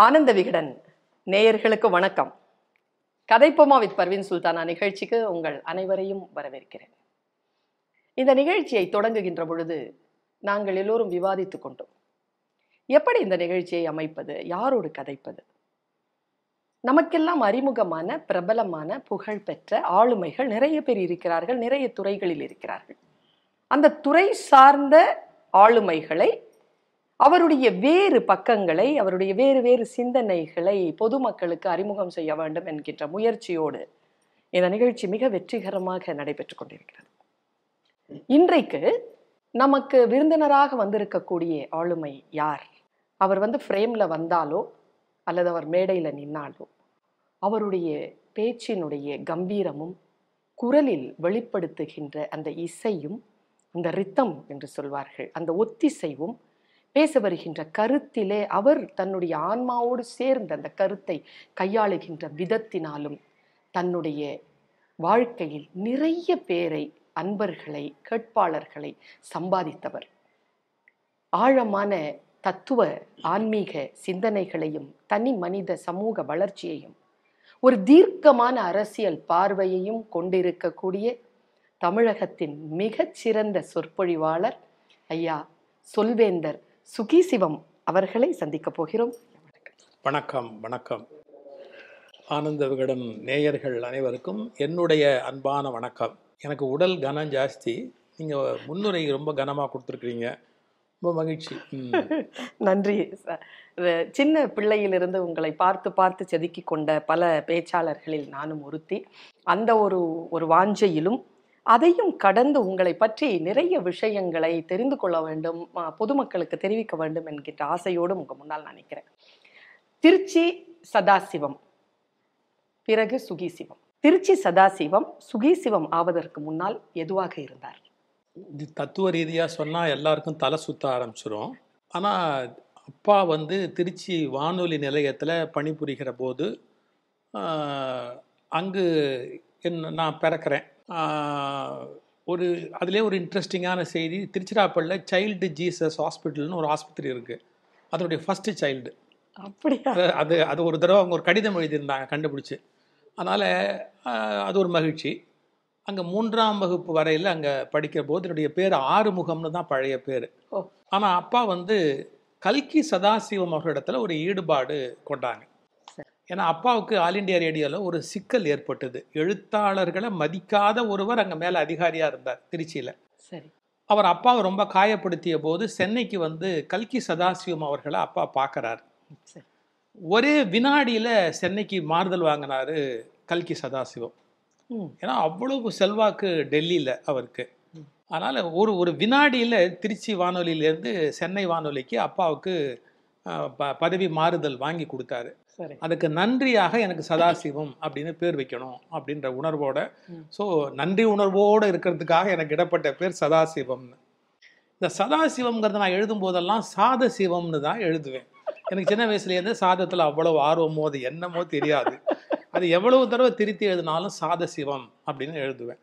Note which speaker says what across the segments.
Speaker 1: ஆனந்த விகடன் நேயர்களுக்கு வணக்கம். கதைப்போமா வித் பர்வீன் சுல்தானா நிகழ்ச்சிக்கு உங்கள் அனைவரையும் வரவேற்கிறேன். இந்த நிகழ்ச்சியை தொடங்குகின்ற பொழுது நாங்கள் எல்லோரும் விவாதித்து கொண்டோம். எப்படி இந்த நிகழ்ச்சியை அமைப்பது யாரோடு கதைப்பது? நமக்கெல்லாம் அறிமுகமான பிரபலமான புகழ்பெற்ற ஆளுமைகள் நிறைய பேர் இருக்கிறார்கள் நிறைய துறைகளில் இருக்கிறார்கள். அந்த துறை சார்ந்த ஆளுமைகளை அவருடைய வேறு பக்கங்களை அவருடைய வேறு வேறு சிந்தனைகளை பொதுமக்களுக்கு அறிமுகம் செய்ய வேண்டும் என்கின்ற முயற்சியோடு இந்த நிகழ்ச்சி மிக வெற்றிகரமாக நடைபெற்றுக் கொண்டிருக்கிறது. இன்றைக்கு நமக்கு விருந்தினராக வந்திருக்கக்கூடிய ஆளுமை யார்? அவர் வந்து ஃப்ரேமில் வந்தாலோ அல்லது அவர் மேடையில் நின்னாலோ அவருடைய பேச்சினுடைய கம்பீரமும் குரலில் வெளிப்படுத்துகின்ற அந்த இசையும் அந்த ரித்தம் என்று சொல்வார்கள் அந்த ஒத்திசைவும் பேச வருகின்ற கருத்திலே அவர் தன்னுடைய ஆன்மாவோடு சேர்ந்த அந்த கருத்தை கையாளுகின்ற விதத்தினாலும் தன்னுடைய வாழ்க்கையில் நிறைய பேரை அன்பர்களை கேட்பாளர்களை சம்பாதித்தவர். ஆழமான தத்துவ ஆன்மீக சிந்தனைகளையும் தனி மனித சமூக வளர்ச்சியையும் ஒரு தீர்க்கமான அரசியல் பார்வையையும் கொண்டிருக்கக்கூடிய தமிழகத்தின் மிகச்சிறந்த சொற்பொழிவாளர் ஐயா சொல்வேந்தர் சுகீசிவம் அவர்களை சந்திக்கப் போகிறோம்.
Speaker 2: வணக்கம் வணக்கம். ஆனந்த விகடன் நேயர்கள் அனைவருக்கும் என்னுடைய அன்பான வணக்கம். எனக்கு உடல் கனம் ஜாஸ்தி. நீங்கள் முன்னுரை ரொம்ப கனமாக கொடுத்துருக்குறீங்க. ரொம்ப மகிழ்ச்சி.
Speaker 1: நன்றி. சின்ன பிள்ளையிலிருந்து உங்களை பார்த்து பார்த்து செதுக்கி கொண்ட பல பேச்சாளர்களில் நானும் ஒருத்தி. அந்த ஒரு ஒரு வாஞ்சையிலும் அதையும் கடந்து உங்களை பற்றி நிறைய விஷயங்களை தெரிந்து கொள்ள வேண்டும் பொதுமக்களுக்கு தெரிவிக்க வேண்டும் என்கின்ற ஆசையோடு உங்க முன்னால் நான் திருச்சி சதாசிவம். பிறகு சுகீசிவம். திருச்சி சதாசிவம் சுகீசிவம் ஆவதற்கு முன்னால் எதுவாக இருந்தார்?
Speaker 2: தத்துவ ரீதியாக சொன்னால் எல்லாருக்கும் தலை சுத்த ஆரம்பிச்சிடும் ஆனால் அப்பா வந்து திருச்சி வானொலி நிலையத்தில் பணிபுரிகிற போது அங்கு என்ன நான் பிறக்கிறேன். ஒரு அதிலே ஒரு இன்ட்ரெஸ்டிங்கான செய்தி. திருச்சிராப்பள்ளியில் சைல்டு ஜீசஸ் ஹாஸ்பிட்டல்னு ஒரு ஆஸ்பத்திரி இருக்குது அதனுடைய ஃபஸ்ட்டு சைல்டு
Speaker 1: அப்படியா?
Speaker 2: அது அது ஒரு தடவை அவங்க ஒரு கடிதம் எழுதியிருந்தாங்க கண்டுபிடிச்சி. அதனால் அது ஒரு மகிழ்ச்சி. அங்கே மூன்றாம் வகுப்பு வரையில் அங்கே படிக்கிற போது என்னுடைய பேர் ஆறுமுகம்னு தான் பழைய பேர். ஆனால் அப்பா வந்து கல்கி சதாசிவம் அவர்களிடத்துல ஒரு ஈடுபாடு கொண்டாங்க. ஏன்னா அப்பாவுக்கு ஆல் இண்டியா ரேடியோவில் ஒரு சிக்கல் ஏற்பட்டது. எழுத்தாளர்களை மதிக்காத ஒருவர் அங்கே மேலே அதிகாரியாக இருந்தார் திருச்சியில்.
Speaker 1: சரி.
Speaker 2: அவர் அப்பாவை ரொம்ப காயப்படுத்திய போது சென்னைக்கு வந்து கல்கி சதாசிவம் அவர்களை அப்பா பார்க்கறாரு ஒரே வினாடியில் சென்னைக்கு மாறுதல் வாங்கினாரு கல்கி சதாசிவம். ஏன்னா அவ்வளவு செல்வாக்கு டெல்லியில் அவருக்கு. அதனால் ஒரு ஒரு வினாடியில் திருச்சி வானொலியிலேருந்து சென்னை வானொலிக்கு அப்பாவுக்கு ப பதவி மாறுதல் வாங்கி கொடுத்தாரு.
Speaker 1: சரி.
Speaker 2: அதுக்கு நன்றியாக எனக்கு சதாசிவம் அப்படின்னு பேர் வைக்கணும் அப்படின்ற உணர்வோட. ஸோ நன்றி உணர்வோடு இருக்கிறதுக்காக எனக்கு இடப்பட்ட பேர் சதாசிவம்னு இந்த சதாசிவம்ங்கிறத நான் எழுதும் போதெல்லாம் சாத சிவம்னு தான் எழுதுவேன். எனக்கு சின்ன வயசுலேருந்து சாதத்தில் அவ்வளவு ஆர்வமோ அது என்னமோ தெரியாது. அது எவ்வளவு தடவை திருத்தி எழுதினாலும் சாத சிவம் அப்படின்னு எழுதுவேன்.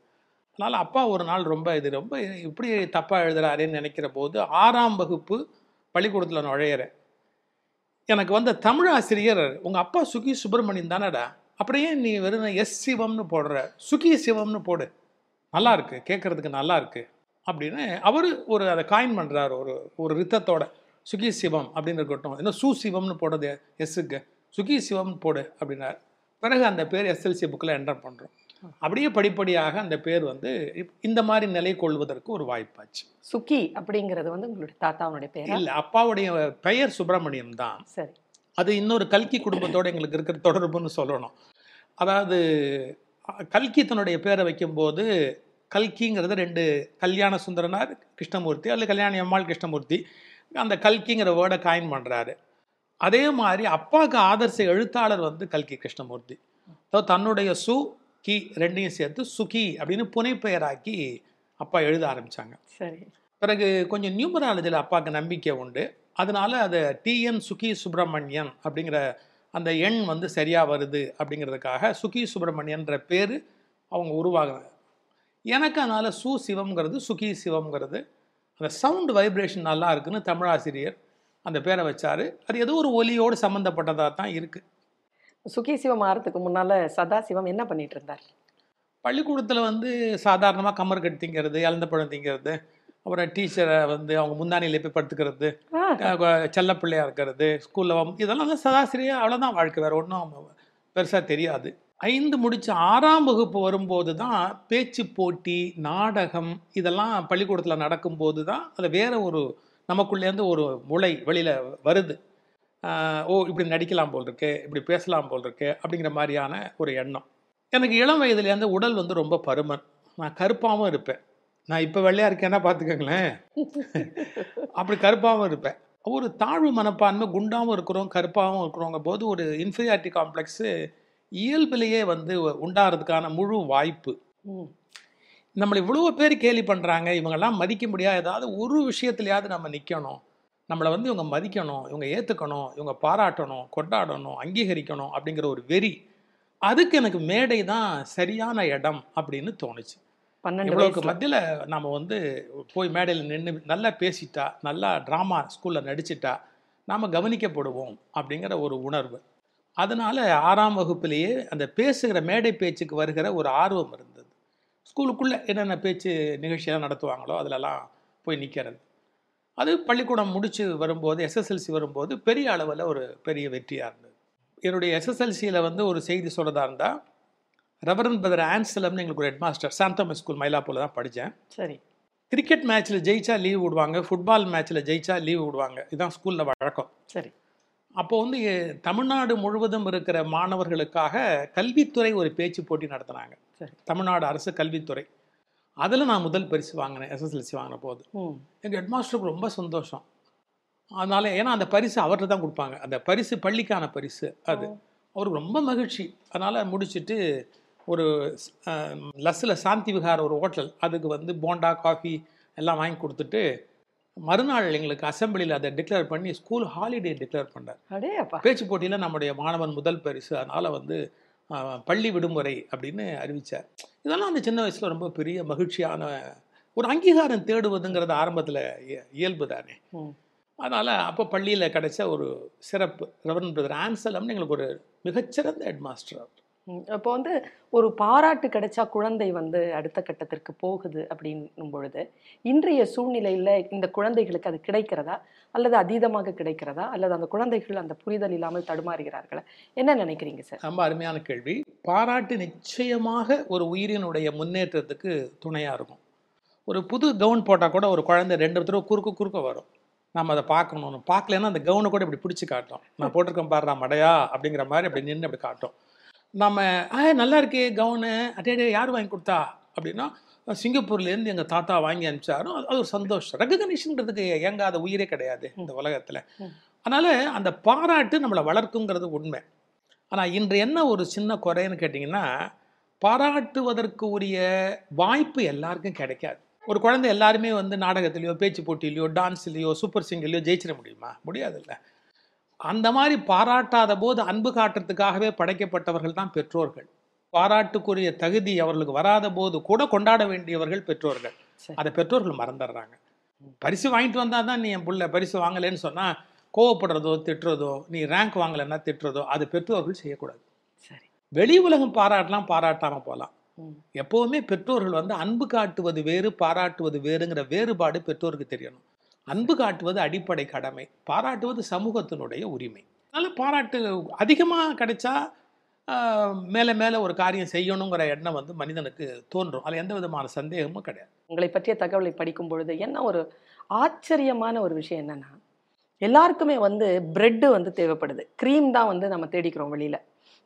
Speaker 2: அதனால் அப்பா ஒரு நாள் ரொம்ப இது ரொம்ப இப்படி தப்பாக எழுதுறாரேன்னு நினைக்கிற போது ஆறாம் வகுப்பு பள்ளிக்கூடத்தில் நுழையிறேன். எனக்கு வந்த தமிழ் ஆசிரியர் உங்கள் அப்பா சுகி சுப்பிரமணியன் தானடா? அப்படியே நீ வெறும் எஸ் சிவம்னு போடுற? சுகி சிவம்னு போடு. நல்லா இருக்கு கேட்கறதுக்கு நல்லா இருக்கு. அப்படின்னு அவர் ஒரு அதை காயின் பண்ணுறாரு ஒரு ஒரு ரித்தத்தோட. சுகி சிவம் அப்படின்னு இருக்கட்டும். இன்னும் சு சிவம்னு போடுறது எஸ்ஸுக்கு சுகி சிவம்னு போடு அப்படின்னாரு. பிறகு அந்த பேர் எஸ்எல்சி புக்கில் என்டர் பண்ணுறோம் அப்படியே படிப்படியாக அந்த பேர் வந்து இந்த மாதிரி நிலை கொள்வதற்கு ஒரு வாய்ப்பாச்சு.
Speaker 1: சுக்கி அப்படிங்கிறது வந்து உங்களுடைய தாத்தாவுடைய பேரா?
Speaker 2: இல்லை அப்பாவுடைய பெயர் சுப்பிரமணியம் தான்.
Speaker 1: சரி.
Speaker 2: அது இன்னொரு கல்கி குடும்பத்தோடு எங்களுக்கு இருக்கிற தொடர்புன்னு சொல்லணும். அதாவது கல்கி தன்னுடைய பேரை வைக்கும்போது கல்கிங்கிறது ரெண்டு கல்யாண சுந்தரனார் கிருஷ்ணமூர்த்தி அல்லது கல்யாணி அம்மாள் கிருஷ்ணமூர்த்தி அந்த கல்கிங்கிற வேர்டை காயின் பண்ணுறாரு அதே மாதிரி அப்பாவுக்கு ஆதர்ச எழுத்தாளர் வந்து கல்கி கிருஷ்ணமூர்த்தி. ஸோ தன்னுடைய சு கி ரெண்டையும் சேர்த்து சுகி அப்படின்னு புனைப்பெயராக்கி அப்பா எழுத ஆரம்பித்தாங்க
Speaker 1: சரி.
Speaker 2: பிறகு கொஞ்சம் நியூமராலஜியில் அப்பாவுக்கு நம்பிக்கை உண்டு. அதனால அதை டிஎன் சுகி சுப்பிரமணியன் அப்படிங்கிற அந்த எண் வந்து சரியாக வருது அப்படிங்கிறதுக்காக சுகி சுப்பிரமணியன்ற பேர் அவங்க உருவாகுறாங்க எனக்கு அதனால் சு சிவம்ங்கிறது சுகி சிவம்ங்கிறது அந்த சவுண்ட் வைப்ரேஷன் நல்லா இருக்குன்னு தமிழாசிரியர் அந்த பேரை வச்சாரு. அது ஏதோ ஒரு ஒலியோடு சம்மந்தப்பட்டதாக தான் இருக்குது
Speaker 1: சுகி சிவம் ஆறதுக்கு முன்னால சதாசிவம் என்ன பண்ணிட்டு இருந்தார்
Speaker 2: பள்ளிக்கூடத்தில் வந்து சாதாரணமாக கம்மர் கட்டு திங்கிறது இழந்த பழம் திங்கிறது அப்புறம் டீச்சரை வந்து அவங்க முந்தானியில் போய் படுத்துக்கிறது செல்ல பிள்ளையா இருக்கிறது ஸ்கூலில் இதெல்லாம் தான் சதாசிரியா அவ்வளோதான் வாழ்க்கை வேறு ஒன்றும் பெருசாக தெரியாது. ஐந்து முடிச்சு ஆறாம் வகுப்பு வரும்போது தான் பேச்சு போட்டி நாடகம் இதெல்லாம் பள்ளிக்கூடத்தில் நடக்கும்போது தான் அது வேற ஒரு நமக்குள்ளேருந்து ஒரு முளை வெளியில் வருது. ஓ இப்படி நடிக்கலாம் போல் இருக்கு இப்படி பேசலாம் போல் இருக்கு அப்படிங்கிற மாதிரியான ஒரு எண்ணம். எனக்கு இளம் வயதுலேருந்து உடல் வந்து ரொம்ப பருமன். நான் கருப்பாகவும் இருப்பேன். நான் இப்போ வெள்ளையா இருக்கேன்னா பார்த்துக்கங்களேன் அப்படி கருப்பாகவும் இருப்பேன். ஒரு தாழ்வு மனப்பான்மை குண்டாகவும் இருக்கிறோம் கருப்பாகவும் இருக்கிறோங்க போது ஒரு இன்ஃபீரியாரிட்டி காம்ப்ளெக்ஸு இயல்பிலேயே வந்து உண்டாகிறதுக்கான முழு வாய்ப்பு. நம்மளை இவ்வளோ பேர் கேலி பண்ணுறாங்க இவங்கெல்லாம் மதிக்க முடியாது ஏதாவது ஒரு விஷயத்துலையாவது நம்ம நிற்கணும் நம்மளை வந்து இவங்க மதிக்கணும் இவங்க ஏற்றுக்கணும் இவங்க பாராட்டணும் கொண்டாடணும் அங்கீகரிக்கணும் அப்படிங்கிற ஒரு வெறி. அதுக்கு எனக்கு மேடை தான் சரியான இடம் அப்படின்னு தோணுச்சு. இவ்வளோக்கு மத்தியில் நம்ம வந்து போய் மேடையில் நின்று நல்லா பேசிட்டா நல்லா ட்ராமா ஸ்கூலில் நடிச்சிட்டா நாம் கவனிக்கப்படுவோம் அப்படிங்கிற ஒரு உணர்வு. அதனால ஆறாம் வகுப்பிலேயே அந்த பேசுகிற மேடை பேச்சுக்கு வருகிற ஒரு ஆர்வம் இருந்தது. ஸ்கூலுக்குள்ளே என்னென்ன பேச்சு நிகழ்ச்சியெல்லாம் நடத்துவாங்களோ அதிலெல்லாம் போய் நிற்கிறது அது பள்ளிக்கூடம் முடிச்சு வரும்போது எஸ்எஸ்எல்சி வரும்போது பெரிய அளவில் ஒரு பெரிய வெற்றியாக இருந்தது. என்னுடைய எஸ்எஸ்எல்சியில் வந்து ஒரு செய்தி சொல்கிறதா இருந்தால் ரெவரன் பிரதர் ஆன்சலம்னு எங்களுக்கு ஒரு ஹெட் மாஸ்டர் சாந்தோமஸ் ஸ்கூல் மயிலாப்பூரில் தான் படித்தேன்
Speaker 1: சரி.
Speaker 2: கிரிக்கெட் மேட்ச்சில் ஜெயிச்சா லீவ் விடுவாங்க ஃபுட்பால் மேட்ச்சில் ஜெயிச்சா லீவ் விடுவாங்க. இதுதான் ஸ்கூலில் வழக்கம்.
Speaker 1: சரி.
Speaker 2: அப்போ வந்து தமிழ்நாடு முழுவதும் இருக்கிற மாணவர்களுக்காக கல்வித்துறை ஒரு பேச்சு போட்டி நடத்தினாங்க.
Speaker 1: சரி.
Speaker 2: தமிழ்நாடு அரசு கல்வித்துறை. அதில் நான் முதல் பரிசு வாங்கினேன் எஸ்எஸ்எல்சி வாங்கின போது. எங்கள் ஹெட்மாஸ்டருக்கு ரொம்ப சந்தோஷம். அதனால ஏன்னா அந்த பரிசு அவர்கிட்ட தான் கொடுப்பாங்க. அந்த பரிசு பள்ளிக்கான பரிசு அது. அவருக்கு ரொம்ப மகிழ்ச்சி. அதனால் முடிச்சிட்டு ஒரு லஸ்ஸில் சாந்தி விகார் ஒரு ஹோட்டல். அதுக்கு வந்து போண்டா காஃபி எல்லாம் வாங்கி கொடுத்துட்டு மறுநாள் எங்களுக்கு அசெம்பிளியில் அதை டிக்ளேர் பண்ணி ஸ்கூல் ஹாலிடே டிக்ளேர் பண்ணார். பேச்சு போட்டியில் நம்முடைய மாணவன் முதல் பரிசு. அதனால் வந்து பள்ளி விடுமுறை அப்படின்னு அறிவித்தார் இதெல்லாம் அந்த சின்ன வயசில் ரொம்ப பெரிய மகிழ்ச்சியான ஒரு அங்கீகாரம் தேடுவதுங்கிறது ஆரம்பத்தில் இயல்பு தானே. அதனால் அப்போ பள்ளியில் கிடைச்ச ஒரு சிறப்பு ரெவரன் பிரதர் ஆன்சலம்னு எங்களுக்கு ஒரு மிகச்சிறந்த ஹெட் மாஸ்டர் அவர்.
Speaker 1: அப்போ வந்து ஒரு பாராட்டு கிடைச்சா குழந்தை வந்து அடுத்த கட்டத்திற்கு போகுது அப்படின்னும் பொழுது இன்றைய சூழ்நிலையில் இந்த குழந்தைகளுக்கு அது கிடைக்கிறதா? அல்லது அதீதமாக கிடைக்கிறதா? அல்லது அந்த குழந்தைகள் அந்த புரிதல் இல்லாமல் தடுமாறுகிறார்களா? என்ன நினைக்கிறீங்க சார்?
Speaker 2: ரொம்ப அருமையான கேள்வி. பாராட்டு நிச்சயமாக ஒரு உயிரினுடைய முன்னேற்றத்துக்கு துணையாக இருக்கும். ஒரு புது கவுன் போட்டால் கூட ஒரு குழந்தை ரெண்டு தடவை குறுக்க குறுக்க வரும். நம்ம அதை பார்க்கணும் பார்க்கலன்னா அந்த கவுனை கூட இப்படி பிடிச்சி காட்டும். நான் போட்டிருக்கேன் பாடுறா மடையா அப்படிங்கிற மாதிரி அப்படி நின்று அப்படி காட்டும். நம்ம ஆ நல்லா இருக்கே கவுனு. அடே யார் வாங்கி கொடுத்தா? அப்படின்னா சிங்கப்பூர்லேருந்து எங்கள் தாத்தா வாங்கி அனுப்பிச்சாரும் அது ஒரு சந்தோஷம். ரெகக்னிஷன்ன்றதுக்கு ஏங்காத உயிரே கிடையாது இந்த உலகத்தில். அதனால் அந்த பாராட்டு நம்மளை வளர்க்குங்கிறது உண்மை. ஆனால் இன்று என்ன ஒரு சின்ன குறைன்னு கேட்டிங்கன்னா பாராட்டுவதற்கு உரிய வாய்ப்பு எல்லாருக்கும் கிடைக்காது. ஒரு குழந்தை எல்லாருமே வந்து நாடகத்திலையோ பேச்சு போட்டியிலையோ டான்ஸ்லையோ சூப்பர் சிங்கர்லையோ ஜெயிச்சிட முடியுமா? முடியாதுல்ல. அந்த மாதிரி பாராட்டாத போது அன்பு காட்டுறதுக்காகவே படைக்கப்பட்டவர்கள் தான் பெற்றோர்கள். பாராட்டுக்குரிய தகுதி அவர்களுக்கு வராத போது கூட கொண்டாட வேண்டியவர்கள் பெற்றோர்கள். அதை பெற்றோர்கள் மறந்துடுறாங்க. பரிசு வாங்கிட்டு வந்தா தான் நீ என் புள்ள பரிசு வாங்கலைன்னு சொன்னா கோவப்படுறதோ திட்டுறதோ நீ ரேங்க் வாங்கலைன்னா திட்டுறதோ அது பெற்றோர்கள் செய்யக்கூடாது.
Speaker 1: சரி.
Speaker 2: வெளி உலகம் பாராட்டலாம் பாராட்டாம போகலாம். எப்போவுமே பெற்றோர்கள் வந்து அன்பு காட்டுவது வேறு பாராட்டுவது வேறுங்கிற வேறுபாடு பெற்றோருக்கு தெரியணும். அன்பு காட்டுவது அடிப்படை கடமை பாராட்டுவது சமூகத்தினுடைய உரிமை. அதனால் பாராட்டு அதிகமாக கிடைச்சா மேலே மேலே ஒரு காரியம் செய்யணுங்கிற எண்ணம் வந்து மனிதனுக்கு தோன்றும். அதில் எந்த விதமான சந்தேகமும் கிடையாது.
Speaker 1: உங்களை பற்றிய தகவலை படிக்கும் பொழுது என்ன ஒரு ஆச்சரியமான ஒரு விஷயம் என்னென்னா எல்லாருக்குமே வந்து பிரெட்டு வந்து தேவைப்படுது. க்ரீம் தான் வந்து நம்ம தேடிக்கிறோம் வெளியில்.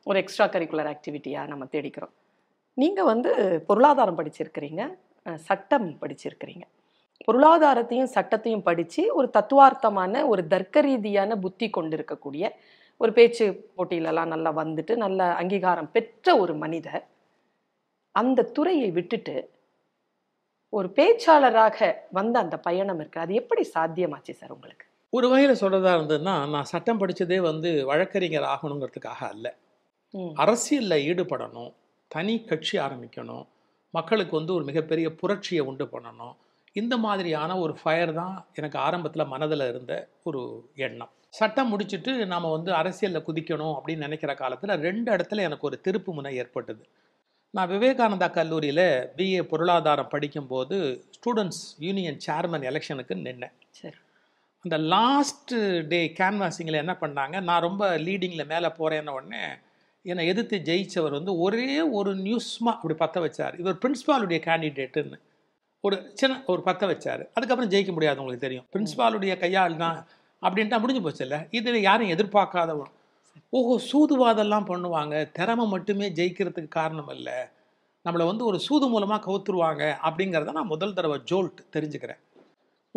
Speaker 1: ஒரு எக்ஸ்ட்ரா கரிக்குலர் ஆக்டிவிட்டியாக நம்ம தேடிக்கிறோம். நீங்கள் வந்து பொருளாதாரம் படிச்சிருக்கிறீங்க சட்டம் படிச்சிருக்கிறீங்க. பொருளாதாரத்தையும் சட்டத்தையும் படித்து ஒரு தத்துவார்த்தமான ஒரு தர்க்க ரீதியான புத்தி கொண்டிருக்கக்கூடிய ஒரு பேச்சு போட்டியிலலாம் நல்லா வந்துட்டு நல்ல அங்கீகாரம் பெற்ற ஒரு மனிதர். அந்த துறையை விட்டுட்டு ஒரு பேச்சாளராக வந்த அந்த பயணம் இருக்கு. அது எப்படி சாத்தியமாச்சு சார் உங்களுக்கு?
Speaker 2: ஒரு வகையில் சொல்கிறதா இருந்ததுன்னா நான் சட்டம் படித்ததே வந்து வழக்கறிஞர் ஆகணுங்கிறதுக்காக அல்ல. அரசியலில் ஈடுபடணும் தனி கட்சி ஆரம்பிக்கணும் மக்களுக்கு வந்து ஒரு மிகப்பெரிய புரட்சியை உண்டு பண்ணணும் இந்த மாதிரியான ஒரு ஃபயர் தான் எனக்கு ஆரம்பத்தில் மனதில் இருந்த ஒரு எண்ணம். சட்டம் முடிச்சுட்டு நாம் வந்து அரசியலில் குதிக்கணும் அப்படின்னு நினைக்கிற காலத்தில் ரெண்டு இடத்துல எனக்கு ஒரு திருப்பு முனை ஏற்பட்டது. நான் விவேகானந்தா கல்லூரியில் பிஏ பொருளாதாரம் படிக்கும்போது ஸ்டூடெண்ட்ஸ் யூனியன் சேர்மன் எலெக்ஷனுக்கு நின்னேன்.
Speaker 1: சரி.
Speaker 2: அந்த லாஸ்ட் டே கேன்வாசிங்கில் என்ன பண்ணாங்க? நான் ரொம்ப லீடிங்கில் மேலே போகிறேன்ன உடனே என்னை எதிர்த்து ஜெயிச்சவர் வந்து ஒரே ஒரு நியூஸ்மா அப்படி பற்ற வச்சார். இவர் பிரின்ஸ்பாலுடைய கேண்டிடேட்டுன்னு ஒரு சின்ன ஒரு பற்ற வச்சார். அதுக்கப்புறம் ஜெயிக்க முடியாது உங்களுக்கு தெரியும். பிரின்ஸ்பாலுடைய கையாள் தான் அப்படின்ட்டா முடிஞ்சு போச்சுல்ல? இதில் யாரும் எதிர்பார்க்காதவன் ஓஹோ சூதுவாதெல்லாம் பண்ணுவாங்க. திறமை மட்டுமே ஜெயிக்கிறதுக்கு காரணம் இல்லை. நம்மளை வந்து ஒரு சூது மூலமாக கவுத்துருவாங்க அப்படிங்கிறத நான் முதல் தடவை ஜோல்ட் தெரிஞ்சுக்கிறேன்.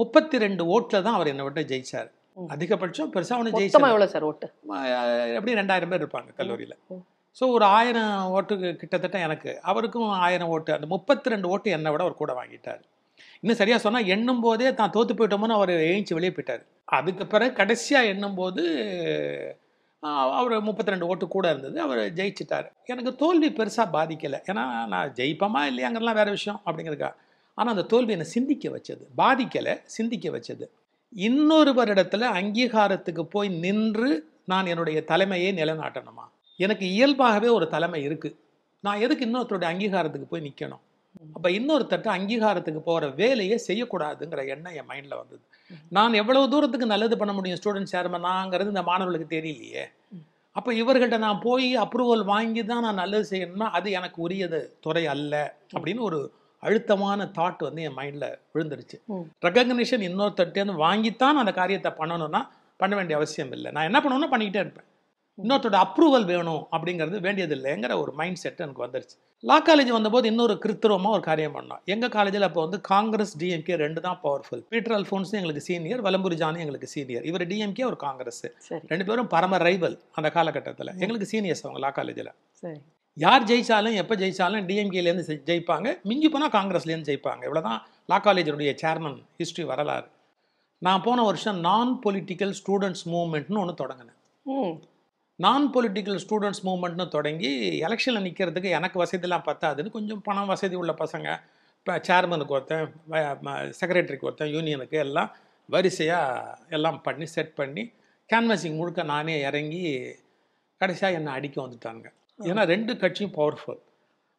Speaker 2: முப்பத்தி ரெண்டு ஓட்டில் தான் அவர் என்னை விட்டு ஜெயிச்சார். அதிகபட்சம் பெருசாக ஒன்று
Speaker 1: சார் ஓட்டு?
Speaker 2: எப்படி ரெண்டாயிரம் பேர் இருப்பாங்க கல்லூரியில். ஸோ ஒரு ஆயிரம் ஓட்டு கிட்டத்தட்ட எனக்கு அவருக்கும் ஆயிரம் ஓட்டு அந்த முப்பத்தி ரெண்டு ஓட்டு என்னை விட அவர் கூட வாங்கிட்டார். இன்னும் சரியாக சொன்னால் எண்ணும் போதே தான் தோத்து போயிட்டோமோன்னு அவர் எழுச்சி வெளியே போயிட்டார். அதுக்கு பிறகு கடைசியாக எண்ணும் போது அவர் முப்பத்தி ரெண்டு ஓட்டு கூட இருந்தது அவர் ஜெயிச்சிட்டார். எனக்கு தோல்வி பெருசாக பாதிக்கலை. ஏன்னா நான் ஜெயிப்பமா இல்லையாங்கிறலாம் வேறு விஷயம் அப்படிங்கிறக்கா ஆனால் அந்த தோல்வி என்னை சிந்திக்க வச்சது. பாதிக்கலை சிந்திக்க வச்சது. இன்னொரு வருடத்தில் அங்கீகாரத்துக்கு போய் நின்று நான் என்னுடைய தலைமையை நிலைநாட்டணுமா? எனக்கு இயல்பாகவே ஒரு தலைமை இருக்குது நான் எதுக்கு இன்னொருத்தருடைய அங்கீகாரத்துக்கு போய் நிற்கணும் அப்போ இன்னொருத்தட்ட அங்கீகாரத்துக்கு போகிற வேலையை செய்யக்கூடாதுங்கிற எண்ணம் என் மைண்டில் வந்தது. நான் எவ்வளவு தூரத்துக்கு நல்லது பண்ண முடியும் ஸ்டூடெண்ட் சேர்மனாங்கிறது இந்த மாணவர்களுக்கு தெரியலையே. அப்போ இவர்கள்ட்ட நான் போய் அப்ரூவல் வாங்கி தான் நான் நல்லது செய்யணும்னா அது எனக்கு உரியது துறை அல்ல அப்படின்னு ஒரு அழுத்தமான தாட் வந்து என் மைண்டில் விழுந்துருச்சு.
Speaker 1: ம்.
Speaker 2: ரெகக்னிஷன் இன்னொருத்தட்டேருந்து வாங்கித்தான் அந்த காரியத்தை பண்ணணும்னா பண்ண வேண்டிய அவசியம் இல்லை. நான் என்ன பண்ணணும்னா பண்ணிக்கிட்டே இருப்பேன். இன்னொருத்தரோட அப்ரூவல் வேணும் அப்படிங்கிறது வேண்டியதில்லைங்கிற ஒரு மைண்ட் செட் எனக்கு வந்துருச்சு. லா காலேஜ் வந்தபோது இன்னொரு கிருத்திரமாக ஒரு காரியம் பண்ணோம். எங்கள் காலேஜில் அப்போ வந்து காங்கிரஸ் டிஎம்கே ரெண்டு தான் பவர்ஃபுல் பீட்டர் அல்ஃபோன்ஸ் எங்களுக்கு சீனியர் வலம்புரி ஜானி எங்களுக்கு சீனியர் இவர் டிஎம்கே ஒரு காங்கிரஸ். ரெண்டு பேரும் பரம ரைவல் அந்த காலகட்டத்தில். எங்களுக்கு சீனியர்ஸ் அவங்க லா. காலேஜில் யார் ஜெயிச்சாலும் எப்போ ஜெயிச்சாலும் டிஎம்கேலேருந்து ஜெயிப்பாங்க. மிஞ்சி போனால் காங்கிரஸ்லேருந்து ஜெயிப்பாங்க. இவ்வளோதான் லா காலேஜினுடைய சேர்மன் ஹிஸ்ட்ரி வரலாறு. நான் போன வருஷம் நான் பொலிட்டிக்கல் ஸ்டூடெண்ட்ஸ் மூவ்மெண்ட்னு ஒன்று தொடங்கினேன். நான் பொலிட்டிக்கல் ஸ்டூடெண்ட்ஸ் மூவ்மெண்ட்னு தொடங்கி எலெக்ஷனில் நிற்கிறதுக்கு எனக்கு வசதிலாம் பத்தாதுன்னு கொஞ்சம் பணம் வசதி உள்ள பசங்க இப்போ சேர்மனுக்கு ஒருத்தன் செக்ரட்டரிக்கு ஒருத்தன் யூனியனுக்கு எல்லாம் வரிசையாக எல்லாம் பண்ணி செட் பண்ணி கேன்வசிங் முழுக்க நானே இறங்கி கடைசியாக என்னை அடிக்க வந்துட்டாங்க ஏன்னா ரெண்டு கட்சியும் பவர்ஃபுல்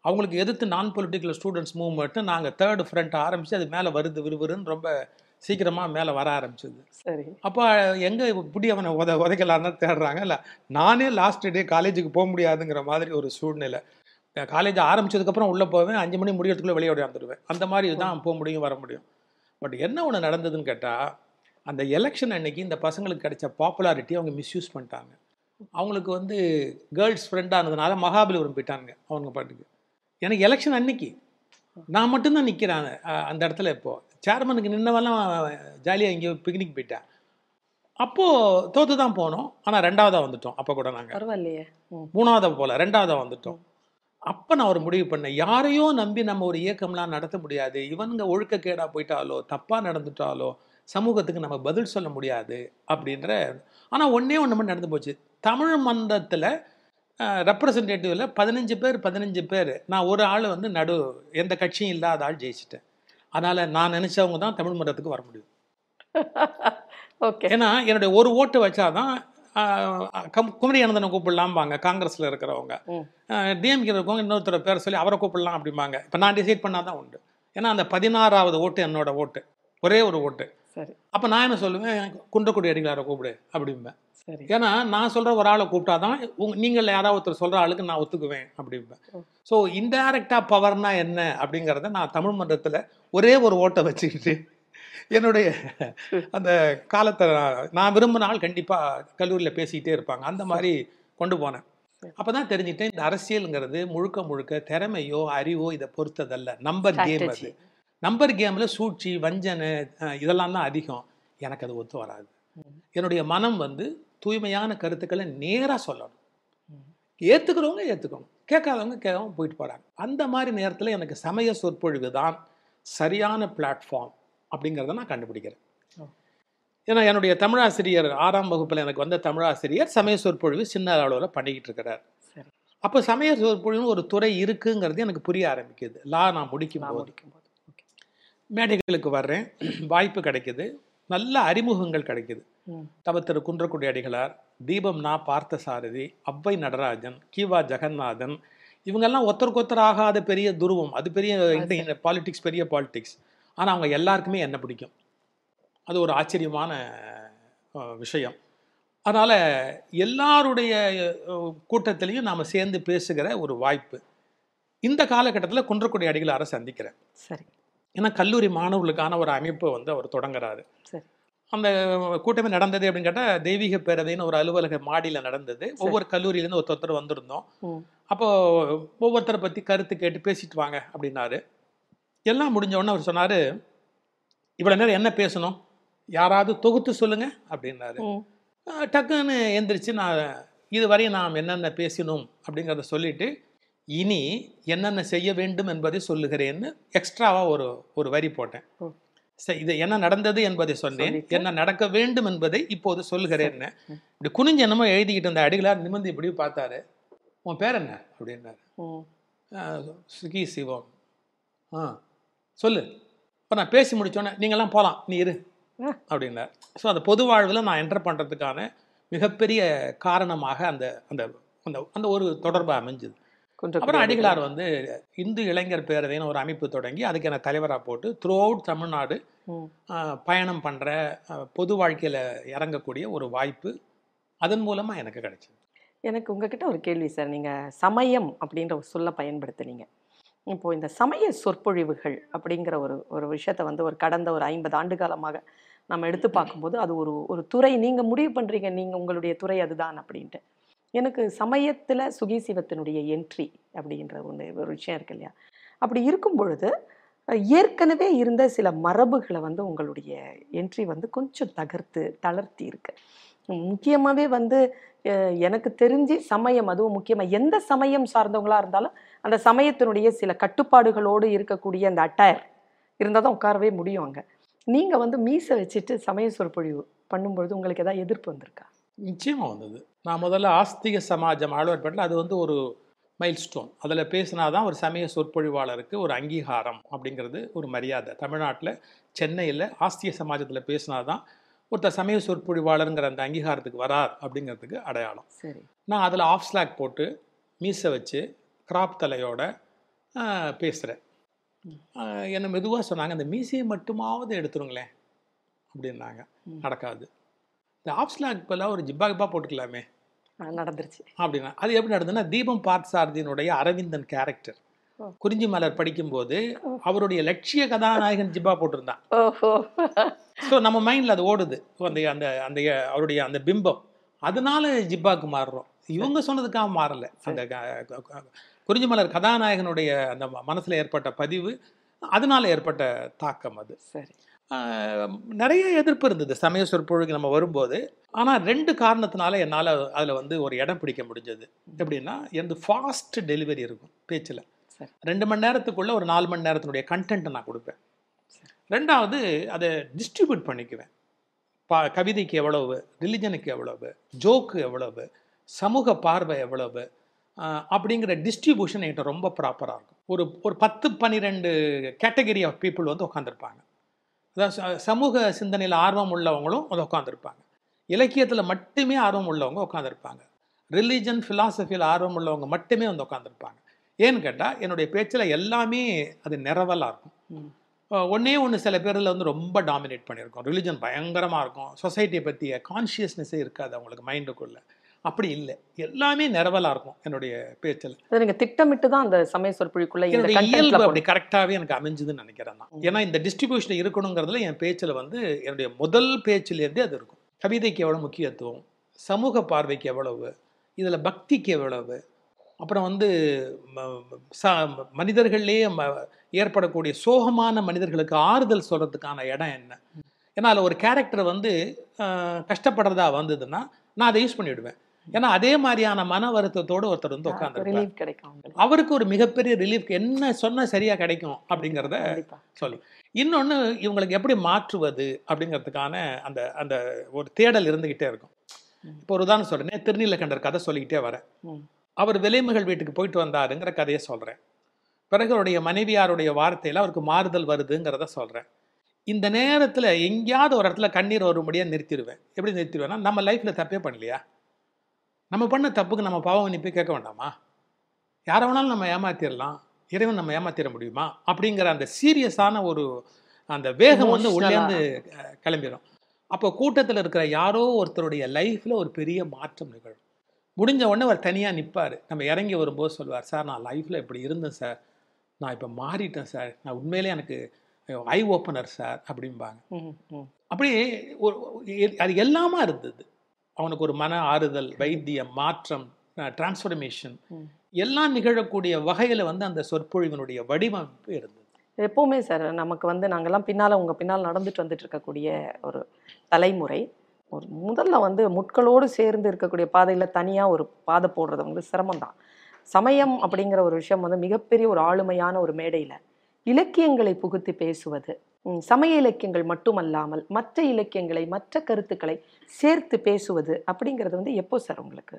Speaker 2: அவங்களுக்கு எதிர்த்து நான் பொலிட்டிக்கல் ஸ்டூடெண்ட்ஸ் மூவ்மெண்ட்டு நாங்கள் தேர்டு ஃப்ரண்ட் ஆரம்பித்து அது மேலே வருது விறுவிறுன்னு ரொம்ப சீக்கிரமாக மேலே வர ஆரம்பிச்சது.
Speaker 1: சரி.
Speaker 2: அப்போ எங்கே இப்படி அவனை உத உதைக்கலான்னு தேடுறாங்க. இல்லை நானே லாஸ்ட் டே காலேஜுக்கு போக முடியாதுங்கிற மாதிரி ஒரு சூழ்நிலை. காலேஜ் ஆரம்பிச்சதுக்கப்புறம் உள்ளே போவேன். அஞ்சு மணி முடியறதுக்குள்ளே வெளியே வந்துடுவேன் அந்த மாதிரி தான் போக முடியும் வர முடியும். பட் என்ன ஒன்று நடந்ததுன்னு கேட்டால் அந்த எலெக்ஷன் அன்னைக்கு இந்த பசங்களுக்கு கிடைச்ச பாப்புலாரிட்டி அவங்க மிஸ்யூஸ் பண்ணிட்டாங்க. அவங்களுக்கு வந்து கேர்ள்ஸ் ஃப்ரெண்டானதுனால மகாபலிபுரம் போயிட்டாங்க அவங்க பாட்டுக்கு. எனக்கு எலெக்ஷன் அன்னைக்கு. நான் மட்டும்தான் நிற்கிறேன் அந்த இடத்துல இப்போது சேர்மனுக்கு நின்னவெல்லாம் ஜாலியாக இங்கே பிக்னிக் போயிட்டேன் அப்போது தோற்று தான் போனோம். ஆனால் ரெண்டாவதாக வந்துட்டோம். அப்போ கூட நாங்கள்
Speaker 1: பரவாயில்லையே.
Speaker 2: மூணாவதாக போகல ரெண்டாவதாக வந்துட்டோம். அப்போ நான் ஒரு முடிவு பண்ணேன். யாரையோ நம்பி நம்ம ஒரு இயக்கம்லாம் நடத்த முடியாது. இவனுங்க ஒழுக்கக்கேடாக போயிட்டாலோ தப்பாக நடந்துட்டாலோ சமூகத்துக்கு நம்ம பதில் சொல்ல முடியாது அப்படின்ற ஆனால் ஒன்றே ஒன்று மட்டும் நடந்து போச்சு. தமிழ் மன்றத்தில் ரெப்ரசன்டேட்டிவில் பதினஞ்சு பேர் பதினஞ்சு பேர். நான் ஒரு ஆள் வந்து நடு எந்த கட்சியும் இல்லாத ஆள் ஜெயிச்சிட்டேன். அதனால் நான் நினச்சவங்க தான் தமிழ் மன்றத்துக்கு வர முடியும்.
Speaker 1: ஓகே.
Speaker 2: ஏன்னா என்னுடைய ஒரு ஓட்டு வச்சாதான் கம் குமரி அனந்தனை கூப்பிடலாம்பாங்க காங்கிரஸில் இருக்கிறவங்க. டிஎம்கே இருக்கவங்க இன்னொருத்தர் பேர் சொல்லி அவரை கூப்பிடலாம் அப்படிம்பாங்க. இப்போ நான் டிசைட் பண்ணால் தான் உண்டு. ஏன்னா அந்த பதினாறாவது ஓட்டு என்னோட ஓட்டு. ஒரே ஒரு ஓட்டு.
Speaker 1: சரி.
Speaker 2: அப்போ நான் என்ன சொல்லுவேன்? குன்றக்குடி அடிகளாரை கூப்பிடு அப்படிம்பேன்.
Speaker 1: சரி.
Speaker 2: ஏன்னா நான் சொல்கிற ஒரு ஆளை கூப்பிட்டா தான் உங்க நீங்கள் யாராவது ஒருத்தர் சொல்கிற ஆளுக்கு நான் ஒத்துக்குவேன் அப்படிம்பேன். ஸோ இன்டைரக்டாக பவர்னா என்ன அப்படிங்கிறத நான் தமிழ் மன்றத்தில் ஒரே ஒரு ஓட்டை வச்சுக்கிட்டு என்னுடைய அந்த காலத்தை நான் விரும்பின ஆள் கண்டிப்பாக கல்லூரியில் பேசிக்கிட்டே இருப்பாங்க. அந்த மாதிரி கொண்டு போனேன். அப்போ தான் தெரிஞ்சுட்டேன் இந்த அரசியலுங்கிறது முழுக்க முழுக்க திறமையோ அறிவோ இதை பொறுத்ததல்ல. நம்பர் கேம் அது. நம்பர் கேமில் சூழ்ச்சி வஞ்சனை இதெல்லாம் தான் அதிகம். எனக்கு அது ஒத்து வராது. என்னுடைய மனம் வந்து தூய்மையான கருத்துக்களை நேராக சொல்லணும். ஏற்றுக்கிறவங்க ஏற்றுக்கணும் கேட்காதவங்க கேட்காம போயிட்டு போகிறாங்க அந்த மாதிரி நேரத்தில் எனக்கு சமய சொற்பொழிவு தான் சரியான பிளாட்ஃபார்ம் அப்படிங்கிறத நான் கண்டுபிடிக்கிறேன். ஏன்னா என்னுடைய தமிழாசிரியர் ஆறாம் வகுப்பில் எனக்கு வந்த தமிழாசிரியர் சமய சொற்பொழிவு சின்ன அளவில் பண்ணிக்கிட்டு இருக்கிறார். அப்போ சமய சொற்பொழிவுன்னு ஒரு துறை இருக்குங்கிறது எனக்கு புரிய ஆரம்பிக்குது. லா நான் முடிக்கும் போது மேடைகளுக்கு வர்றேன். வாய்ப்பு கிடைக்குது. நல்ல அறிமுகங்கள் கிடைக்குது. தவ திரு குன்றக்குடி அடிகளார் தீபம் நா பார்த்தசாரதி அவ்வை நடராஜன் கீவா ஜெகநாதன் இவங்கெல்லாம் ஒருத்தருக்கு ஒருத்தர் ஆகாத பெரிய துருவம். அது பெரிய பாலிடிக்ஸ் பெரிய பாலிடிக்ஸ் ஆனால் அவங்க எல்லாருக்குமே என்ன பிடிக்கும்? அது ஒரு ஆச்சரியமான விஷயம். அதனால் எல்லாருடைய கூட்டத்திலையும் நாம் சேர்ந்து பேசுகிற ஒரு வாய்ப்பு. இந்த காலகட்டத்தில் குன்றக்குடி அடிகளாரை சந்திக்கிறேன்.
Speaker 1: சரி.
Speaker 2: ஏன்னா கல்லூரி மாணவர்களுக்கான ஒரு அமைப்பை வந்து அவர் தொடங்குறாரு. அந்த கூட்டமே நடந்தது அப்படின்னு கேட்டால் தெய்வீக பேரவைன்னு ஒரு அலுவலக மாடியில் நடந்தது. ஒவ்வொரு கல்லூரியிலேருந்து ஒருத்தர் வந்திருந்தோம். அப்போ ஒவ்வொருத்தரை பற்றி கருத்து கேட்டு பேசிட்டு வாங்க அப்படின்னாரு. எல்லாம் முடிஞ்ச உடனே அவர் சொன்னார் இவ்வளோ நேரம் என்ன பேசணும்? யாராவது தொகுத்து சொல்லுங்க அப்படின்னாரு. டக்குன்னு எந்திரிச்சு நான் இதுவரையும் நாம் என்னென்ன பேசினோம்? அப்படிங்கிறத சொல்லிட்டு இனி என்னென்ன செய்ய வேண்டும் என்பதை சொல்லுகிறேன்னு எக்ஸ்ட்ராவாக ஒரு ஒரு வரி போட்டேன். இது என்ன நடந்தது என்பதை சொன்னேன்? என்ன நடக்க வேண்டும் என்பதை இப்போது சொல்லுகிறேன்னு இப்படி குனிஞ்சு என்னமோ எழுதிக்கிட்டு இருந்த அடிகளார் நிமிர்ந்து இப்படி பார்த்தாரு. உன் பேர் என்ன? அப்படின்னாரு.
Speaker 1: ம்
Speaker 2: "அஹ், சுகி சிவம். ஆ சொல்லு. இப்போ நான் பேசி முடிச்சோன்னே நீங்கள்லாம் போகலாம் நீ இரு. அப்படின்னார். ஸோ அந்த பொது வாழ்வில் நான் என்டர் பண்ணுறதுக்கான மிகப்பெரிய காரணமாக அந்த அந்த அந்த அந்த ஒரு தொடர்பு அமைஞ்சுது.
Speaker 1: குன்றக்குடி
Speaker 2: அப்புறம் அடிகளார் வந்து இந்து இளைஞர் பேரவைன்னு ஒரு அமைப்பு தொடங்கி அதுக்கு என்ன தலைவராக போட்டு த்ரூ அவுட் தமிழ்நாடு பயணம் பண்ணுற பொது வாழ்க்கையில் இறங்கக்கூடிய ஒரு வாய்ப்பு அதன் மூலமாக எனக்கு கிடைச்சது.
Speaker 1: எனக்கு உங்ககிட்ட ஒரு கேள்வி சார். நீங்கள் சமயம் அப்படின்ற ஒரு சொல்ல பயன்படுத்துனீங்க. இப்போ இந்த சமய சொற்பொழிவுகள் அப்படிங்கிற ஒரு ஒரு விஷயத்தை வந்து ஒரு கடந்த ஒரு ஐம்பது ஆண்டு காலமாக நம்ம எடுத்து பார்க்கும்போது அது ஒரு ஒரு துறை. நீங்கள் முடிவு பண்ணுறீங்க நீங்கள் உங்களுடைய துறை அதுதான் அப்படின்ட்டு. எனக்கு சமயத்தில் சுகி சிவத்தினுடைய என்ட்ரி அப்படின்ற ஒன்று ஒரு விஷயம் இருக்கு இல்லையா? அப்படி இருக்கும் பொழுது ஏற்கனவே இருந்த சில மரபுகளை வந்து உங்களுடைய என்ட்ரி வந்து கொஞ்சம் தகர்த்து தளர்த்தி இருக்கு. முக்கியமாகவே வந்து எனக்கு தெரிஞ்சு சமயம் அதுவும் முக்கியமாக எந்த சமயம் சார்ந்தவங்களாக இருந்தாலும் அந்த சமயத்தினுடைய சில கட்டுப்பாடுகளோடு இருக்கக்கூடிய அந்த அட்டையர் இருந்தால் தான் உட்காரவே முடியும் அங்கே. நீங்கள் வந்து மீசை வச்சுட்டு சமய சொற்பொழிவு பண்ணும்பொழுது உங்களுக்கு எதாவது எதிர்ப்பு வந்திருக்கா?
Speaker 2: நிச்சயமாக வந்தது. நான் முதல்ல ஆஸ்திக சமாஜம் ஆழ்வார்பேட்டில் அது வந்து ஒரு மைல் ஸ்டோன் அதில் பேசினா தான் ஒரு சமய சொற்பொழிவாளருக்கு ஒரு அங்கீகாரம் அப்படிங்கிறது ஒரு மரியாதை. தமிழ்நாட்டில் சென்னையில் ஆஸ்திக சமாஜத்தில் பேசினா தான் ஒருத்தர் சமய சொற்பொழிவாளருங்கிற அந்த அங்கீகாரத்துக்கு வரார் அப்படிங்கிறதுக்கு அடையாளம்.
Speaker 1: சரி.
Speaker 2: நான் அதில் ஆஃப் ஸ்லாக் போட்டு மீசை வச்சு கிராப் தலையோட பேசுகிறேன் என்னை மெதுவாக சொன்னாங்க அந்த மீசையை மட்டுமாவது எடுத்துருங்களேன். அப்படின்னாங்க. நடக்காது. இந்த ஸ்லாக் பதிலாக ஒரு ஜிப்பா கிப்பா போட்டுக்கலாமே.
Speaker 1: நடந்துருச்சு.
Speaker 2: அப்படின்னா அது எப்படி நடந்ததுன்னா தீபம் பார்த்தசாரதியினுடைய அரவிந்தன் கேரக்டர். குறிஞ்சி மலர் படிக்கும்போது அவருடைய லட்சிய கதாநாயகன் ஜிப்பா போட்டிருந்தான்.
Speaker 1: ஓஹோ.
Speaker 2: ஸோ நம்ம மைண்டில் அது ஓடுது. அந்த அந்த அந்த அவருடைய அந்த பிம்பம். அதனால ஜிப்பாக்கு மாறுறோம். இவங்க சொன்னதுக்காக மாறல. அந்த குறிஞ்சி மலர் கதாநாயகனுடைய அந்த மனசுல ஏற்பட்ட பதிவு அதனால ஏற்பட்ட தாக்கம் அது.
Speaker 1: சரி.
Speaker 2: நிறைய எதிர்ப்பு இருந்தது. சமய சொற்பொழிவுக்கு நம்ம வரும்போது. ஆனால் ரெண்டு காரணத்தினால என்னால் அதில் வந்து ஒரு இடம் பிடிக்க முடிஞ்சது. எப்படின்னா எனது ஃபாஸ்ட் டெலிவரி இருக்கும் பேச்சில். ரெண்டு மணி நேரத்துக்குள்ள ஒரு நாலு மணி நேரத்தினுடைய கண்டென்ட்டை நான் கொடுப்பேன். ரெண்டாவது அதை டிஸ்ட்ரிபியூட் பண்ணிக்குவேன். பா கவிதைக்கு எவ்வளவு ரிலிஜனுக்கு எவ்வளவு ஜோக்கு எவ்வளவு சமூக பார்வை எவ்வளவு அப்படிங்கிற டிஸ்ட்ரிபியூஷன் என்கிட்ட ரொம்ப ப்ராப்பராக இருக்கும். ஒரு ஒரு பத்து பன்னிரெண்டு கேட்டகரி ஆஃப் பீப்புள் வந்து உட்காந்துருப்பாங்க அதாவது சமூக சிந்தனையில் ஆர்வம் உள்ளவங்களும் வந்து உட்காந்துருப்பாங்க இலக்கியத்தில் மட்டுமே ஆர்வம் உள்ளவங்க உட்காந்துருப்பாங்க ரிலீஜன் ஃபிலாசபியில் ஆர்வம் உள்ளவங்க மட்டுமே வந்து உட்காந்துருப்பாங்க ஏன்னு கேட்டால் என்னுடைய பேச்சில் எல்லாமே அது நிறவலாக இருக்கும். ஒண்ணே ஒன்று சில பேரில் வந்து ரொம்ப டாமினேட் பண்ணியிருக்கோம். ரிலிஜன் பயங்கரமாக இருக்கும். சொசைட்டியை பற்றிய கான்ஷியஸ்னஸே இருக்காது அவங்களுக்கு மைண்டுக்குள்ளே அப்படி இல்லை. எல்லாமே நிறவலாக இருக்கும் என்னுடைய பேச்சில்.
Speaker 1: அது நீங்க திட்டமிட்டு தான் அந்த சமய சொற்பொழிவுக்குள்ள இந்த
Speaker 2: என்னுடைய இயல்பு அப்படி கரெக்டாகவே எனக்கு அமைஞ்சுதுன்னு நினைக்கிறேன் நான். ஏன்னா இந்த டிஸ்ட்ரிபியூஷன் இருக்கணுங்கிறதுல என் பேச்சில் வந்து என்னுடைய முதல் பேச்சிலேருந்தே அது இருக்கும். கவிதைக்கு எவ்வளோ முக்கியத்துவம்? சமூக பார்வைக்கு எவ்வளவு? இதில் பக்திக்கு எவ்வளவு? அப்புறம் வந்து ச- மனிதர்கள்லேயே ம- ஏற்படக்கூடிய சோகமான மனிதர்களுக்கு ஆறுதல் சொல்கிறதுக்கான இடம் என்ன? ஏன்னா அதில் ஒரு கேரக்டர் வந்து கஷ்டப்படுறதா வந்ததுன்னா நான் அதை யூஸ் பண்ணிவிடுவேன் ஏன்னா அதே மாதிரியான மன வருத்தத்தோடு ஒருத்தர் வந்து
Speaker 1: கிடைக்கும் அவங்களுக்கு.
Speaker 2: அவருக்கு ஒரு மிகப்பெரிய ரிலீஃப் என்ன சொன்னா சரியா கிடைக்கும் அப்படிங்கிறத சொல்லு. இன்னொன்று இவங்களுக்கு எப்படி மாற்றுவது அப்படிங்கிறதுக்கான அந்த அந்த ஒரு தேடல் இருந்துகிட்டே இருக்கும். இப்போ ஒரு உதாரணம் சொல்றேன். திருநீலகண்டர் கதை சொல்லிக்கிட்டே வரேன். அவர் விலைமகள் வீட்டுக்கு போயிட்டு வந்தாருங்கிற கதையை சொல்றேன். பிறகு அவருடைய மனைவியாருடைய வார்த்தையில் அவருக்கு மாறுதல் வருதுங்கிறத சொல்கிறேன் இந்த நேரத்தில் எங்கேயாவது ஒரு இடத்துல கண்ணீர் வரும்படியாக நிறுத்திடுவேன். எப்படி நிறுத்திடுவேன்னா நம்ம லைஃப்பில் தப்பே பண்ணலையா? நம்ம பண்ண தப்புக்கு நம்ம பாவம் மன்னிப்பு கேட்க வேண்டாமா? யாரை வேணாலும் நம்ம ஏமாத்திடலாம் இறைவன் நம்ம ஏமாத்திட முடியுமா? அப்படிங்கிற அந்த சீரியஸான ஒரு அந்த வேகம் வந்து. உள்ளேருந்து கிளம்பிடும் அப்போ கூட்டத்தில் இருக்கிற யாரோ ஒருத்தருடைய லைஃப்பில் ஒரு பெரிய மாற்றம் நிகழும். முடிஞ்ச உடனே அவர் தனியாக நிற்பார் நம்ம இறங்கி வரும்போது சொல்வார் சார் நான் லைஃப்பில் இப்படி இருந்தேன் சார். நான் இப்போ மாறிட்டேன் சார். நான் உண்மையிலே எனக்கு ஐ ஓப்பனர் சார் அப்படிம்பாங்க. அப்படியே ஒரு அது எல்லாமா இருந்தது. அவனுக்கு ஒரு மன ஆறுதல் வைத்தியம் மாற்றம் டிரான்ஸ்ஃபர்மேஷன். எல்லாம் நிகழக்கூடிய வகையில் வந்து அந்த சொற்பொழிவினுடைய வடிவமைப்பு இருந்தது.
Speaker 1: எப்பவுமே சார் நமக்கு வந்து நாங்கெல்லாம் பின்னால் உங்கள் பின்னால் நடந்துட்டு வந்துட்டு இருக்கக்கூடிய ஒரு தலைமுறை. ஒரு முதல்ல வந்து முட்களோடு சேர்ந்து இருக்கக்கூடிய பாதையில் தனியாக ஒரு பாதை போடுறது வந்து சிரமம் தான் சமயம் அப்படிங்கிற ஒரு விஷயம் வந்து மிகப்பெரிய ஒரு ஆளுமையான ஒரு மேடையில் இலக்கியங்களை புகுத்தி பேசுவது சமய இலக்கியங்கள் மட்டுமல்லாமல் மற்ற இலக்கியங்களை மற்ற கருத்துக்களை சேர்த்து பேசுவது அப்படிங்கிறது வந்து எப்போ சார் உங்களுக்கு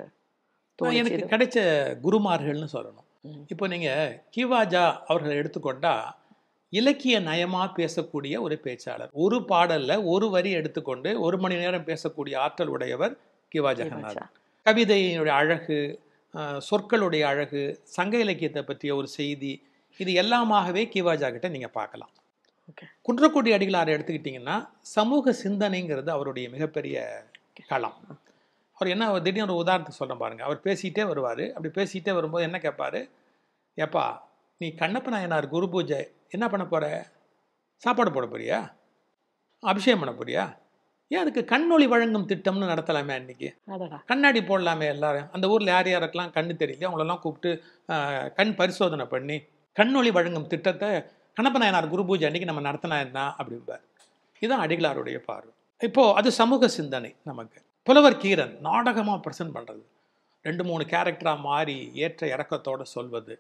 Speaker 2: எனக்கு? கிடைச்ச குருமார்கள்னு சொல்லணும். இப்போ நீங்கள் கிவாஜா அவர்களை எடுத்துக்கொண்டா இலக்கிய நயமா பேசக்கூடிய ஒரு பேச்சாளர் ஒரு பாடல்ல ஒரு வரி எடுத்துக்கொண்டு ஒரு மணி நேரம் பேசக்கூடிய ஆற்றல் உடையவர் கிவா ஜெகநாதன். கவிதையினுடைய அழகு சொற்களுடைய அழகு சங்க இலக்கியத்தை பற்றிய ஒரு செய்தி இது எல்லாமாகவே கிவாஜா கிட்ட நீங்கள் பார்க்கலாம். குன்றக்குடி அடிகளார் எடுத்துக்கிட்டிங்கன்னா சமூக சிந்தனைங்கிறது அவருடைய மிகப்பெரிய களம். அவர் என்ன திடீர்னு ஒரு உதாரணத்துக்கு சொல்கிறேன் பாருங்க. அவர் பேசிக்கிட்டே வருவார். அப்படி பேசிக்கிட்டே வரும்போது என்ன கேட்பாரு ஏப்பா நீ கண்ணப்ப நாயனார் குரு பூஜை என்ன பண்ண போற? சாப்பாடு போட போறியா? அபிஷேகம் பண்ண போறியா? ஏன் அதுக்கு கண்ணொளி வழங்கும் திட்டம்னு நடத்தலாமே அன்னைக்கு?
Speaker 1: அடடா.
Speaker 2: கண்ணாடி போடலாமே எல்லாரும் அந்த ஊரில் யார் யாருக்கெல்லாம் கண்ணு தெரியல அவங்களெல்லாம் கூப்பிட்டு கண் பரிசோதனை பண்ணி கண்ணொளி வழங்கும் திட்டத்தை கண்ணப்ப நாயனார் குரு பூஜை அன்னைக்கு நம்ம நடத்தினா என்ன அப்படிம்பார். இதுதான் அடிகளாருடைய பார்வை. இப்போ அது சமூக சிந்தனை நமக்கு. புலவர் கீரன் நாடகமாக ப்ரெசென்ட் பண்ணுறது ரெண்டு மூணு கேரக்டராக மாறி ஏற்ற இறக்கத்தோட சொல்வது.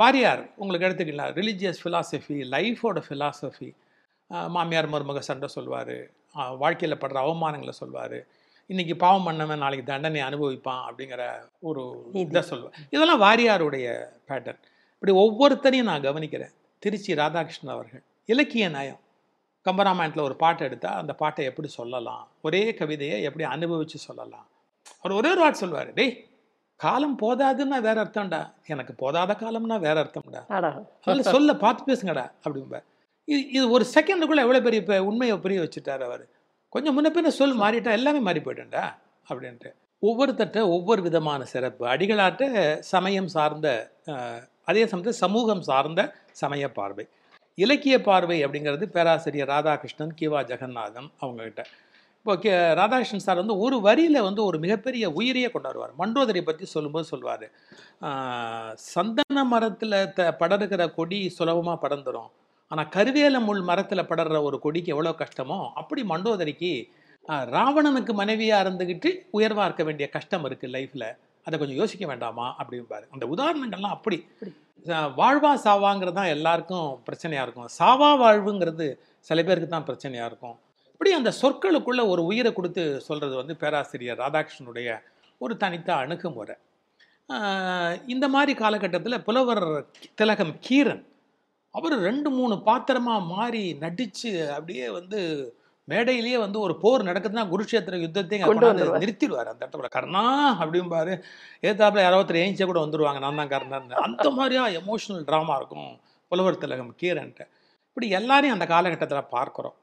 Speaker 2: வாரியார் உங்களுக்கு எடுத்துக்கலாம் ரிலீஜியஸ் ஃபிலாசபி லைஃபோட ஃபிலாசபி மாமியார் மருமக சண்டை சொல்வார். வாழ்க்கையில் படுற அவமானங்களை சொல்வார். இன்னைக்கு பாவம் பண்ணவன் நாளைக்கு தண்டனை அனுபவிப்பான் அப்படிங்கிற ஒரு. இதை. சொல்லுவேன் இதெல்லாம் வாரியாருடைய பேட்டர்ன் இப்படி ஒவ்வொருத்தரையும் நான் கவனிக்கிறேன். திருச்சி ராதாகிருஷ்ணன் அவர்கள். இலக்கிய நயம். கம்பராமாயணத்தில் ஒரு பாட்டு எடுத்தால் அந்த பாட்டை எப்படி சொல்லலாம்? ஒரே கவிதையை எப்படி அனுபவித்து சொல்லலாம்? அவர் ஒரே ஒரு வார்த்தை சொல்வார் டேய் காலம் போதாதுன்னா வேற அர்த்தம்டா. எனக்கு போதாத காலம்னா வேற அர்த்தம்டா. அதில் சொல்ல பார்த்து பேசுங்கடா. அப்படிம்பார். இது இது ஒரு செகண்டுக்குள்ளே எவ்வளோ பெரிய இப்போ உண்மையை புரிய வச்சுட்டார் அவர். கொஞ்சம் முன்ன பின்ன சொல் மாறிட்டா எல்லாமே மாறி போயிட்டேன்டா அப்படின்ட்டு. ஒவ்வொருத்தட்ட ஒவ்வொரு விதமான சிறப்பு. அடிகளாட்ட சமயம் சார்ந்த அதே சமயத்தில் சமூகம் சார்ந்த சமய பார்வை. இலக்கிய பார்வை அப்படிங்கிறது பேராசிரியர் ராதாகிருஷ்ணன் கிவா ஜெகநாதன் அவங்கக்கிட்ட இப்போ கே. ராதாகிருஷ்ணன் சார் வந்து ஒரு வரியில் வந்து ஒரு மிகப்பெரிய உயிரையே கொண்டாடுவார். மண்டோதரி பற்றி சொல்லும்போது சொல்வார். சந்தன மரத்தில் த படருகிற கொடி சுலபமாக படர்ந்துடும் ஆனால் கருவேல முள் மரத்தில் படர்ற ஒரு கொடிக்கு எவ்வளோ கஷ்டமோ அப்படி மண்டோதரிக்கு ராவணனுக்கு மனைவியாக இருந்துக்கிட்டு உயர்வாக இருக்க வேண்டிய கஷ்டம் இருக்குது லைஃப்பில் அதை கொஞ்சம் யோசிக்க வேண்டாமா? அப்படிம்பாரு. அந்த உதாரணங்கள்லாம் அப்படி. வாழ்வா சாவாங்கிறது தான் எல்லாருக்கும் பிரச்சனையாக இருக்கும். சாவா வாழ்வுங்கிறது சில பேருக்கு தான் பிரச்சனையாக இருக்கும். இப்படி அந்த சொற்களுக்குள்ள ஒரு உயிரை கொடுத்து சொல்கிறது வந்து பேராசிரியர் ராதாகிருஷ்ணனுடைய ஒரு தனித்த அணுகுமுறை. இந்த மாதிரி காலகட்டத்தில் புலவர் திலகம் கீரன் அவர் ரெண்டு மூணு பாத்திரமாக மாறி நடித்து அப்படியே வந்து மேடையிலேயே வந்து ஒரு போர் நடக்குதுன்னா குருஷேத்திர யுத்தத்தையும்
Speaker 1: கொண்டு.
Speaker 2: நிறுத்திடுவார். அந்த இடத்துல கர்ணா அப்படிம்பாரு ஏத்தாப்புல யாரோ ஒருத்தர் ஏஞ்சியே கூட வந்துருவாங்க. நான் தான் கர்ணன் அந்த மாதிரியா எமோஷனல் ட்ராமா இருக்கும். புலவர் திலகம் கீரன்ட்ட. இப்படி எல்லாரையும் அந்த காலகட்டத்தில் பார்க்குறோம்.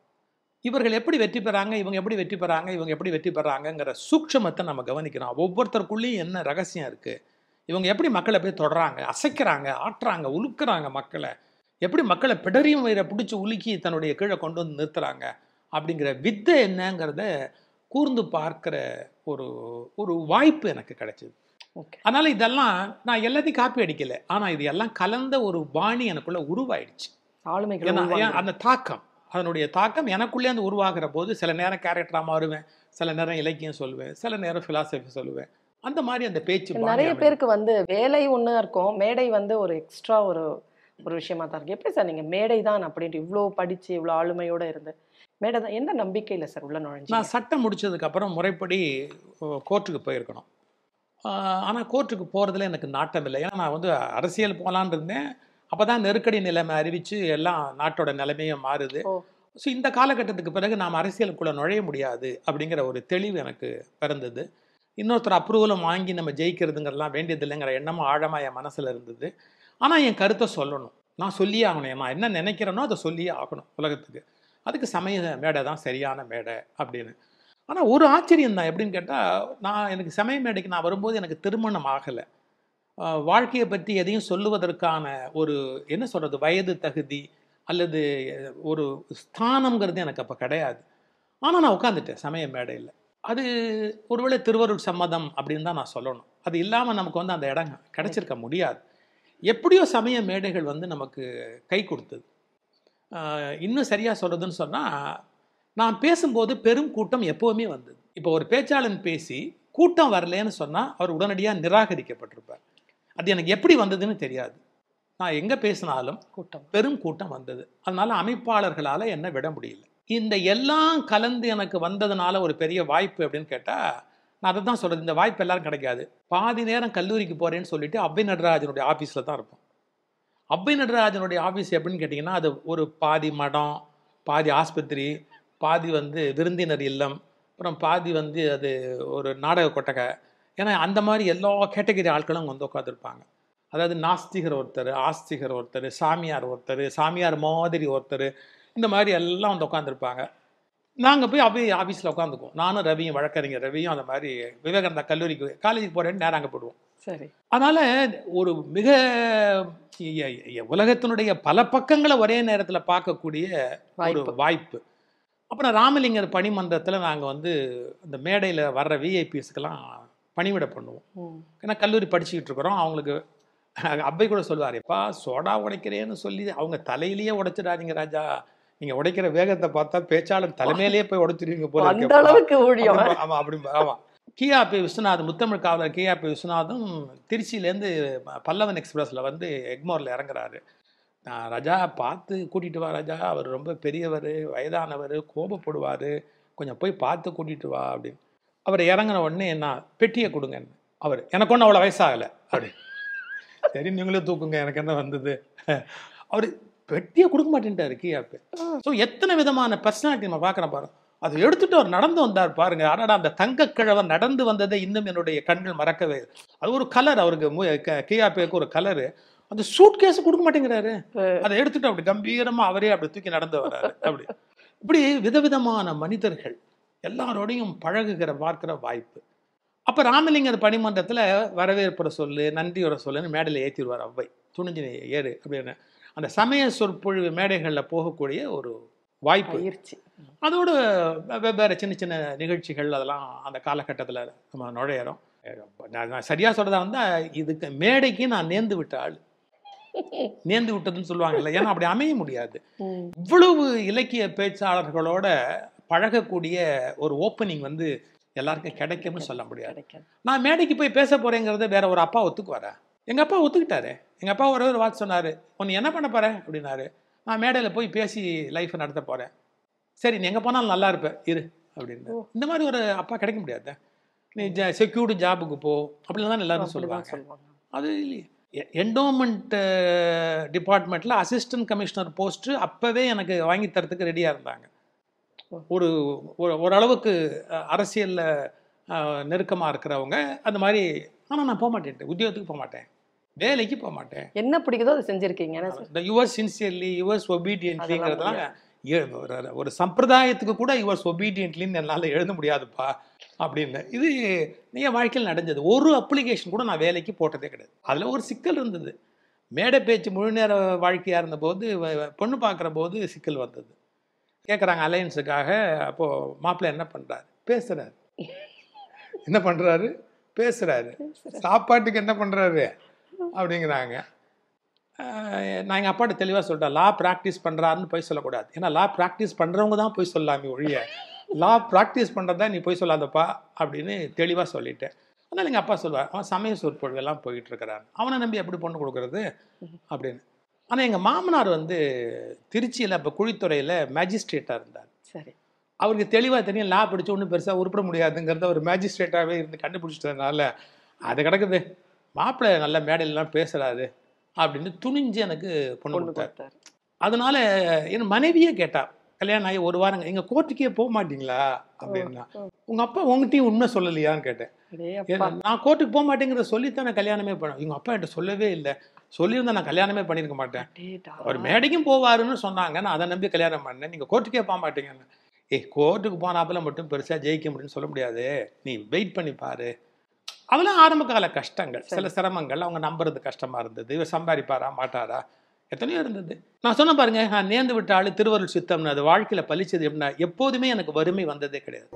Speaker 2: இவர்கள் எப்படி வெற்றி பெறாங்க? இவங்க எப்படி வெற்றி பெறாங்க? இவங்க எப்படி வெற்றி பெறாங்கங்கிற சூட்சமத்தை நம்ம கவனிக்கிறோம். ஒவ்வொருத்தருக்குள்ளேயும் என்ன ரகசியம் இருக்குது இவங்க எப்படி மக்களை போய் தொடறாங்க? அசைக்கிறாங்க? ஆட்டுறாங்க? உலுக்குறாங்க மக்களை? எப்படி மக்களை பிடரியும் வயிறை பிடிச்சி உலுக்கி தன்னுடைய கீழே கொண்டு வந்து நிறுத்துறாங்க? அப்படிங்கிற வித்தை என்னங்கிறத கூர்ந்து பார்க்கிற ஒரு ஒரு வாய்ப்பு எனக்கு கிடைச்சது.
Speaker 1: ஓகே.
Speaker 2: அதனால இதெல்லாம் நான் எல்லாத்தையும் காப்பி அடிக்கல. ஆனா இது எல்லாம் கலந்த ஒரு பாணி எனக்குள்ள உருவாயிடுச்சு. ஏன் அந்த தாக்கம் அதனுடைய தாக்கம் எனக்குள்ளே அந்த உருவாகிற போது சில நேரம் கேரக்டராக மாறுவேன் சில நேரம் இலக்கியம் சொல்லுவேன் சில நேரம் ஃபிலாசபி சொல்லுவேன். அந்த மாதிரி அந்த பேச்சு
Speaker 1: நிறைய. பேருக்கு வந்து வேலை ஒண்ணா இருக்கும் மேடை வந்து ஒரு எக்ஸ்ட்ரா ஒரு ஒரு விஷயமா தான் இருக்கு. எப்படி சார் நீங்க மேடை தான் அப்படின்ட்டு இவ்வளோ படிச்சு இவ்வளோ ஆளுமையோட இருந்து மேடை தான் எந்த நம்பிக்கையில சார் உள்ள நுழைஞ்சு
Speaker 2: நான் சட்டம் முடிச்சதுக்கு அப்புறம் முறைப்படி கோர்ட்டுக்கு போயிருக்கணும். ஆனால் கோர்ட்டுக்கு போகிறதுல எனக்கு நாட்டம் இல்லை. ஏன்னா நான் வந்து அரசியல் போகலான்னு இருந்தேன். அப்போ தான் நெருக்கடி நிலைமை அறிவித்து எல்லாம் நாட்டோட நிலைமையும் மாறுது. ஸோ இந்த காலகட்டத்துக்கு பிறகு நாம் அரசியலுக்குள்ளே நுழைய முடியாது அப்படிங்கிற ஒரு தெளிவு எனக்கு பிறந்தது. இன்னொருத்தர் அப்ரூவலும் வாங்கி நம்ம ஜெயிக்கிறதுங்கிறதுலாம் வேண்டியதில்லைங்கிற எண்ணமும் ஆழமாக என் மனசில் இருந்தது. ஆனால் என் கருத்தை சொல்லணும். நான் சொல்லியே ஆகணும். நான் என்ன நினைக்கிறேனோ அதை சொல்லியே ஆகணும் உலகத்துக்கு. அதுக்கு சமய மேடை தான் சரியான மேடை அப்படின்னு. ஆனால் ஒரு ஆச்சரியம் தான். எப்படின்னு கேட்டால் நான் எனக்கு சமய மேடைக்கு நான் வரும்போது எனக்கு திருமணம் ஆகலை. வாழ்க்கையை பற்றி எதையும் சொல்லுவதற்கான ஒரு என்ன சொல்கிறது வயது தகுதி அல்லது ஒரு ஸ்தானங்கிறது எனக்கு அப்போ கிடையாது. ஆனால் நான் உட்காந்துட்டேன் சமய மேடையில். அது ஒருவேளை திருவருள் சம்மதம் அப்படின்னு தான் நான் சொல்லணும். அது இல்லாமல் நமக்கு வந்து அந்த இடம் கிடச்சிருக்க முடியாது. எப்படியோ சமய மேடைகள் வந்து நமக்கு கை கொடுத்தது. இன்னும் சரியாக சொல்கிறதுன்னு சொன்னால் நான் பேசும்போது பெரும் கூட்டம் எப்போவுமே வந்தது. இப்போ ஒரு பேச்சாளன் பேசி கூட்டம் வரலேன்னு சொன்னால் அவர் உடனடியாக நிராகரிக்கப்பட்டிருப்பார். அது எனக்கு எப்படி வந்ததுன்னு தெரியாது. நான் எங்கே பேசினாலும்
Speaker 1: கூட்டம்.
Speaker 2: பெரும் கூட்டம் வந்தது. அதனால அமைப்பாளர்களால் என்ன விட முடியல. இந்த எல்லாம் கலந்து எனக்கு வந்ததுனால ஒரு பெரிய வாய்ப்பு அப்படின்னு கேட்டால் நான் அதை தான் சொல்கிறது இந்த வாய்ப்பு எல்லாரும் கிடைக்காது. பாதி நேரம் கல்லூரிக்கு போகிறேன்னு சொல்லிட்டு அவ்வை நடராஜனுடைய ஆஃபீஸில் தான் இருப்போம். அவ்வை நடராஜனுடைய ஆஃபீஸ் எப்படின்னு கேட்டிங்கன்னா அது ஒரு பாதி மடம் பாதி ஆஸ்பத்திரி பாதி வந்து விருந்தினர் இல்லம் அப்புறம் பாதி வந்து அது ஒரு நாடக கொட்டகை. ஏன்னா அந்த மாதிரி எல்லா கேட்டகரி ஆட்களும் அங்கே வந்து உட்காந்துருப்பாங்க அதாவது நாஸ்திகர் ஒருத்தர் ஆஸ்திகர் ஒருத்தர் சாமியார் ஒருத்தர் சாமியார் மாதிரி ஒருத்தர் இந்த மாதிரி எல்லாம் வந்து உட்காந்துருப்பாங்க நாங்கள் போய் அப்படியே ஆஃபீஸில் உட்காந்துக்குவோம் நானும் ரவியும் வழக்கறிஞர் ரவியும் அந்த மாதிரி விவேகானந்தா கல்லூரிக்கு காலேஜுக்கு போகிறேன்னு நேரம் அங்கே போடுவோம்
Speaker 1: சரி.
Speaker 2: அதனால் ஒரு மிக உலகத்தினுடைய பல பக்கங்களை ஒரே நேரத்தில் பார்க்கக்கூடிய ஒரு
Speaker 1: வாய்ப்பு.
Speaker 2: அப்புறம் ராமலிங்கர் பணிமன்றத்தில் நாங்கள் வந்து இந்த மேடையில் வர்ற விஐபிஸ்க்கெல்லாம் பணிவிட பண்ணுவோம். ஏன்னா கல்லூரி படிச்சுக்கிட்டு இருக்கிறோம் அவங்களுக்கு அப்பை கூட சொல்லுவார் எப்பா சோடா உடைக்கிறேன்னு சொல்லி அவங்க தலையிலேயே உடைச்சிடாதீங்க ராஜா நீங்க உடைக்கிற வேகத்தை பார்த்தா பேச்சாளர் தலைமையிலேயே போய் உடைச்சிருவீங்க போல
Speaker 1: அந்த. அளவுக்கு
Speaker 2: ஆமா அப்படி ஆமா கியாபி விஸ்வநாத் முத்தமிழ் காவலர் கியாபி விஸ்வநாதும் திருச்சியிலேருந்து பல்லவன் எக்ஸ்பிரஸில் வந்து எக்மோரில் இறங்குறாரு. நான் ராஜா பார்த்து கூட்டிகிட்டு வா ராஜா அவர் ரொம்ப பெரியவர் வயதானவர் கோபப்படுவார். கொஞ்சம் போய் பார்த்து கூட்டிகிட்டு வா அப்படின்னு. அவர் இறங்கின உடனே என்ன பெட்டியை கொடுங்க அவர் எனக்கு ஒன்றும் அவ்வளோ வயசாகலை. அப்படி. சரி நீங்களே தூக்குங்க எனக்கு என்ன வந்தது? அவர் பெட்டியை கொடுக்க மாட்டேன்ட்டாரு கியாப்பு ஸோ எத்தனை விதமான பர்சனாலிட்டி நம்ம பார்க்குறோம் பாருங்க. அதை எடுத்துட்டு அவர் நடந்து வந்தார் பாருங்க. அடடா அந்த தங்கக் கிழவர் நடந்து வந்ததை இன்னும் என்னுடைய கண்கள் மறக்கவே. அது ஒரு கலர் அவருக்கு மு- க- கியாப்பேக்கு ஒரு கலரு அந்த சூட் கேஸ் கொடுக்க மாட்டேங்கிறாரு. அதை எடுத்துட்டு அப்படி கம்பீரமா அவரே அப்படி தூக்கி நடந்து வர்றாரு. அப்படி. இப்படி விதவிதமான மனிதர்கள் எல்லாரோடையும் பழகுகிற பார்க்கிற வாய்ப்பு. அப்போ ராமலிங்கர் பணிமன்றத்தில் வரவேற்புற சொல்லு நன்றி வர சொல்லுன்னு மேடையில் ஏற்றிடுவார் அவ்வை. துணிஞ்சு ஏறு அப்படின்னு. அந்த சமய சொற்பொழிவு மேடைகளில் போகக்கூடிய ஒரு வாய்ப்பு. அதோடு வெவ்வேறு சின்ன சின்ன நிகழ்ச்சிகள் அதெல்லாம் அந்த காலகட்டத்தில் நம்ம நுழையிறோம். நான் சரியாக சொல்கிறதா வந்தால் இதுக்கு மேடைக்கு நான் நேர்ந்து விட்ட ஆள். நேர்ந்து விட்டதுன்னு சொல்லுவாங்கல்ல. ஏன்னா அப்படி அமைய முடியாது. இவ்வளவு இலக்கிய பேச்சாளர்களோட பழகக்கூடிய ஒரு ஓப்பனிங் வந்து எல்லாருக்கும் கிடைக்கும்னு சொல்ல முடியாது. நான் மேடைக்கு போய் பேச போறேங்கிறத வேற ஒரு அப்பா ஒத்துக்குவாரா? எங்க அப்பா ஒத்துக்கிட்டாரு. எங்க அப்பா ஒரே ஒரு வார்த்தை சொன்னாரு. உன்னை என்ன பண்ண போற? அப்படின்னாரு. நான் மேடையில் போய் பேசி லைஃப்பை நடத்த போறேன். சரி நீ எங்க போனாலும் நல்லா இருப்ப இரு அப்படின்னு. இந்த மாதிரி ஒரு அப்பா கிடைக்க முடியாது? நீ செக்யூர்டு ஜாபுக்கு போ அப்படின்னு தான் எல்லாரும் சொல்லுவாங்க. அது என்டோமெண்ட் டிபார்ட்மெண்ட்டில் அசிஸ்டன்ட் கமிஷனர் போஸ்ட்டு அப்போவே எனக்கு வாங்கி தரத்துக்கு ரெடியாக இருந்தாங்க. ஒரு ஒரு ஓரளவுக்கு அரசியலில் நெருக்கமாக இருக்கிறவங்க அந்த மாதிரி. ஆனால் நான் போக மாட்டேன் உத்தியோகத்துக்கு போக மாட்டேன். வேலைக்கு போக மாட்டேன்.
Speaker 1: என்ன பிடிக்குதோ அதை செஞ்சிருக்கீங்க
Speaker 2: யுவர்ஸ் சின்சியர்லி யுவர்ஸ் ஒபீடியன்ட்லிங்கிறதுலாம் ஒரு சம்பிரதாயத்துக்கு கூட யுவர்ஸ் ஒபீடியன்ட்லின்னு என்னால் எழுத முடியாதுப்பா அப்படின்னு. இது என் வாழ்க்கையில் நடந்தது. ஒரு அப்ளிகேஷன் கூட நான் வேலைக்கு போட்டதே கிடையாது. அதில் ஒரு சிக்கல் இருந்தது. மேடை பேச்சு முழு நேர வாழ்க்கையாக இருந்தபோது பொண்ணு பார்க்குற போது சிக்கல் வந்தது. கேட்குறாங்க அலையன்ஸுக்காக அப்போது மாப்பிள்ளை என்ன பண்ணுறாரு பேசுகிறாரு என்ன பண்ணுறாரு பேசுகிறாரு சாப்பாட்டுக்கு என்ன பண்ணுறாரு அப்படிங்கிறாங்க. நான் எங்கள் அப்பாட்ட தெளிவாக சொல்லிட்டேன் லா ப்ராக்டிஸ் பண்ணுறாருன்னு போய் சொல்லக்கூடாது. ஏன்னா லா ப்ராக்டிஸ் பண்ணுறவங்க தான் போய் சொல்லாமே ஒழிய லா ப்ராக்டிஸ் பண்ணுறதா நீ போய் சொல்லாதப்பா அப்படின்னு தெளிவாக சொல்லிட்டேன். அதனால் எங்கள் அப்பா சொல்லுவார் அவன் சமய சொற்பொழிவெல்லாம் போயிட்டு இருக்கிறான் அவனை நம்பி எப்படி பொண்ணு கொடுக்கறது? அப்படின்னு. ஆனால் எங்கள் மாமனார் வந்து திருச்சியில் இப்போ குழித்துறையில் மேஜிஸ்ட்ரேட்டாக இருந்தார்.
Speaker 1: சரி.
Speaker 2: அவருக்கு தெளிவாக தெரியும் லா படிச்சு ஒன்றும் பெருசாக உருப்பிட முடியாதுங்கிறத ஒரு மேஜிஸ்ட்ரேட்டாகவே இருந்து கண்டுபிடிச்சிட்டதுனால அது கிடக்குது. மாப்பிள்ளை நல்ல மேடையிலலாம் பேசுகிறாரு அப்படின்னு துணிஞ்சு எனக்கு பொண்ணு கொடுத்தாரு. அதனால என் மனைவியே கேட்டா கல்யாணம் ஆகி ஒரு வாரங்க எங்க கோர்ட்டுக்கே போக மாட்டீங்களா? அப்படின்னா. உங்க அப்பா உங்ககிட்டயும் உண்மை சொல்லலையான்னு கேட்டேன். நான் கோர்ட்டுக்கு போக மாட்டேங்கிறத சொல்லித்தான் நான் கல்யாணமே பண்ணேன் எங்க அப்பா என்கிட்ட சொல்லவே இல்லை. சொல்லியிருந்தா நான் கல்யாணமே பண்ணியிருக்க மாட்டேன். அவர் மேடைக்கும் போவாருன்னு சொன்னாங்க நான் அதை நம்பி கல்யாணம் பண்ணேன் நீங்க கோர்ட்டுக்கே போக மாட்டீங்கன்னு. ஏய் கோர்ட்டுக்கு போனாப்புல மட்டும் பெருசா ஜெயிக்க முடியும்னு சொல்ல முடியாது நீ வெயிட் பண்ணி பாரு. அதெல்லாம் ஆரம்ப கால கஷ்டங்கள். சில சிரமங்கள். அவங்க நம்புறது கஷ்டமா இருந்தது. இவர் சம்பாதிப்பாரா மாட்டாரா? எத்தனையோ இருந்தது. நான் சொன்ன பாருங்க நான் நேர்ந்து விட்ட ஆளு திருவருள் சித்தம்னு அது வாழ்க்கையில பலிச்சது எப்படின்னா எப்போதுமே எனக்கு வறுமை வந்ததே கிடையாது.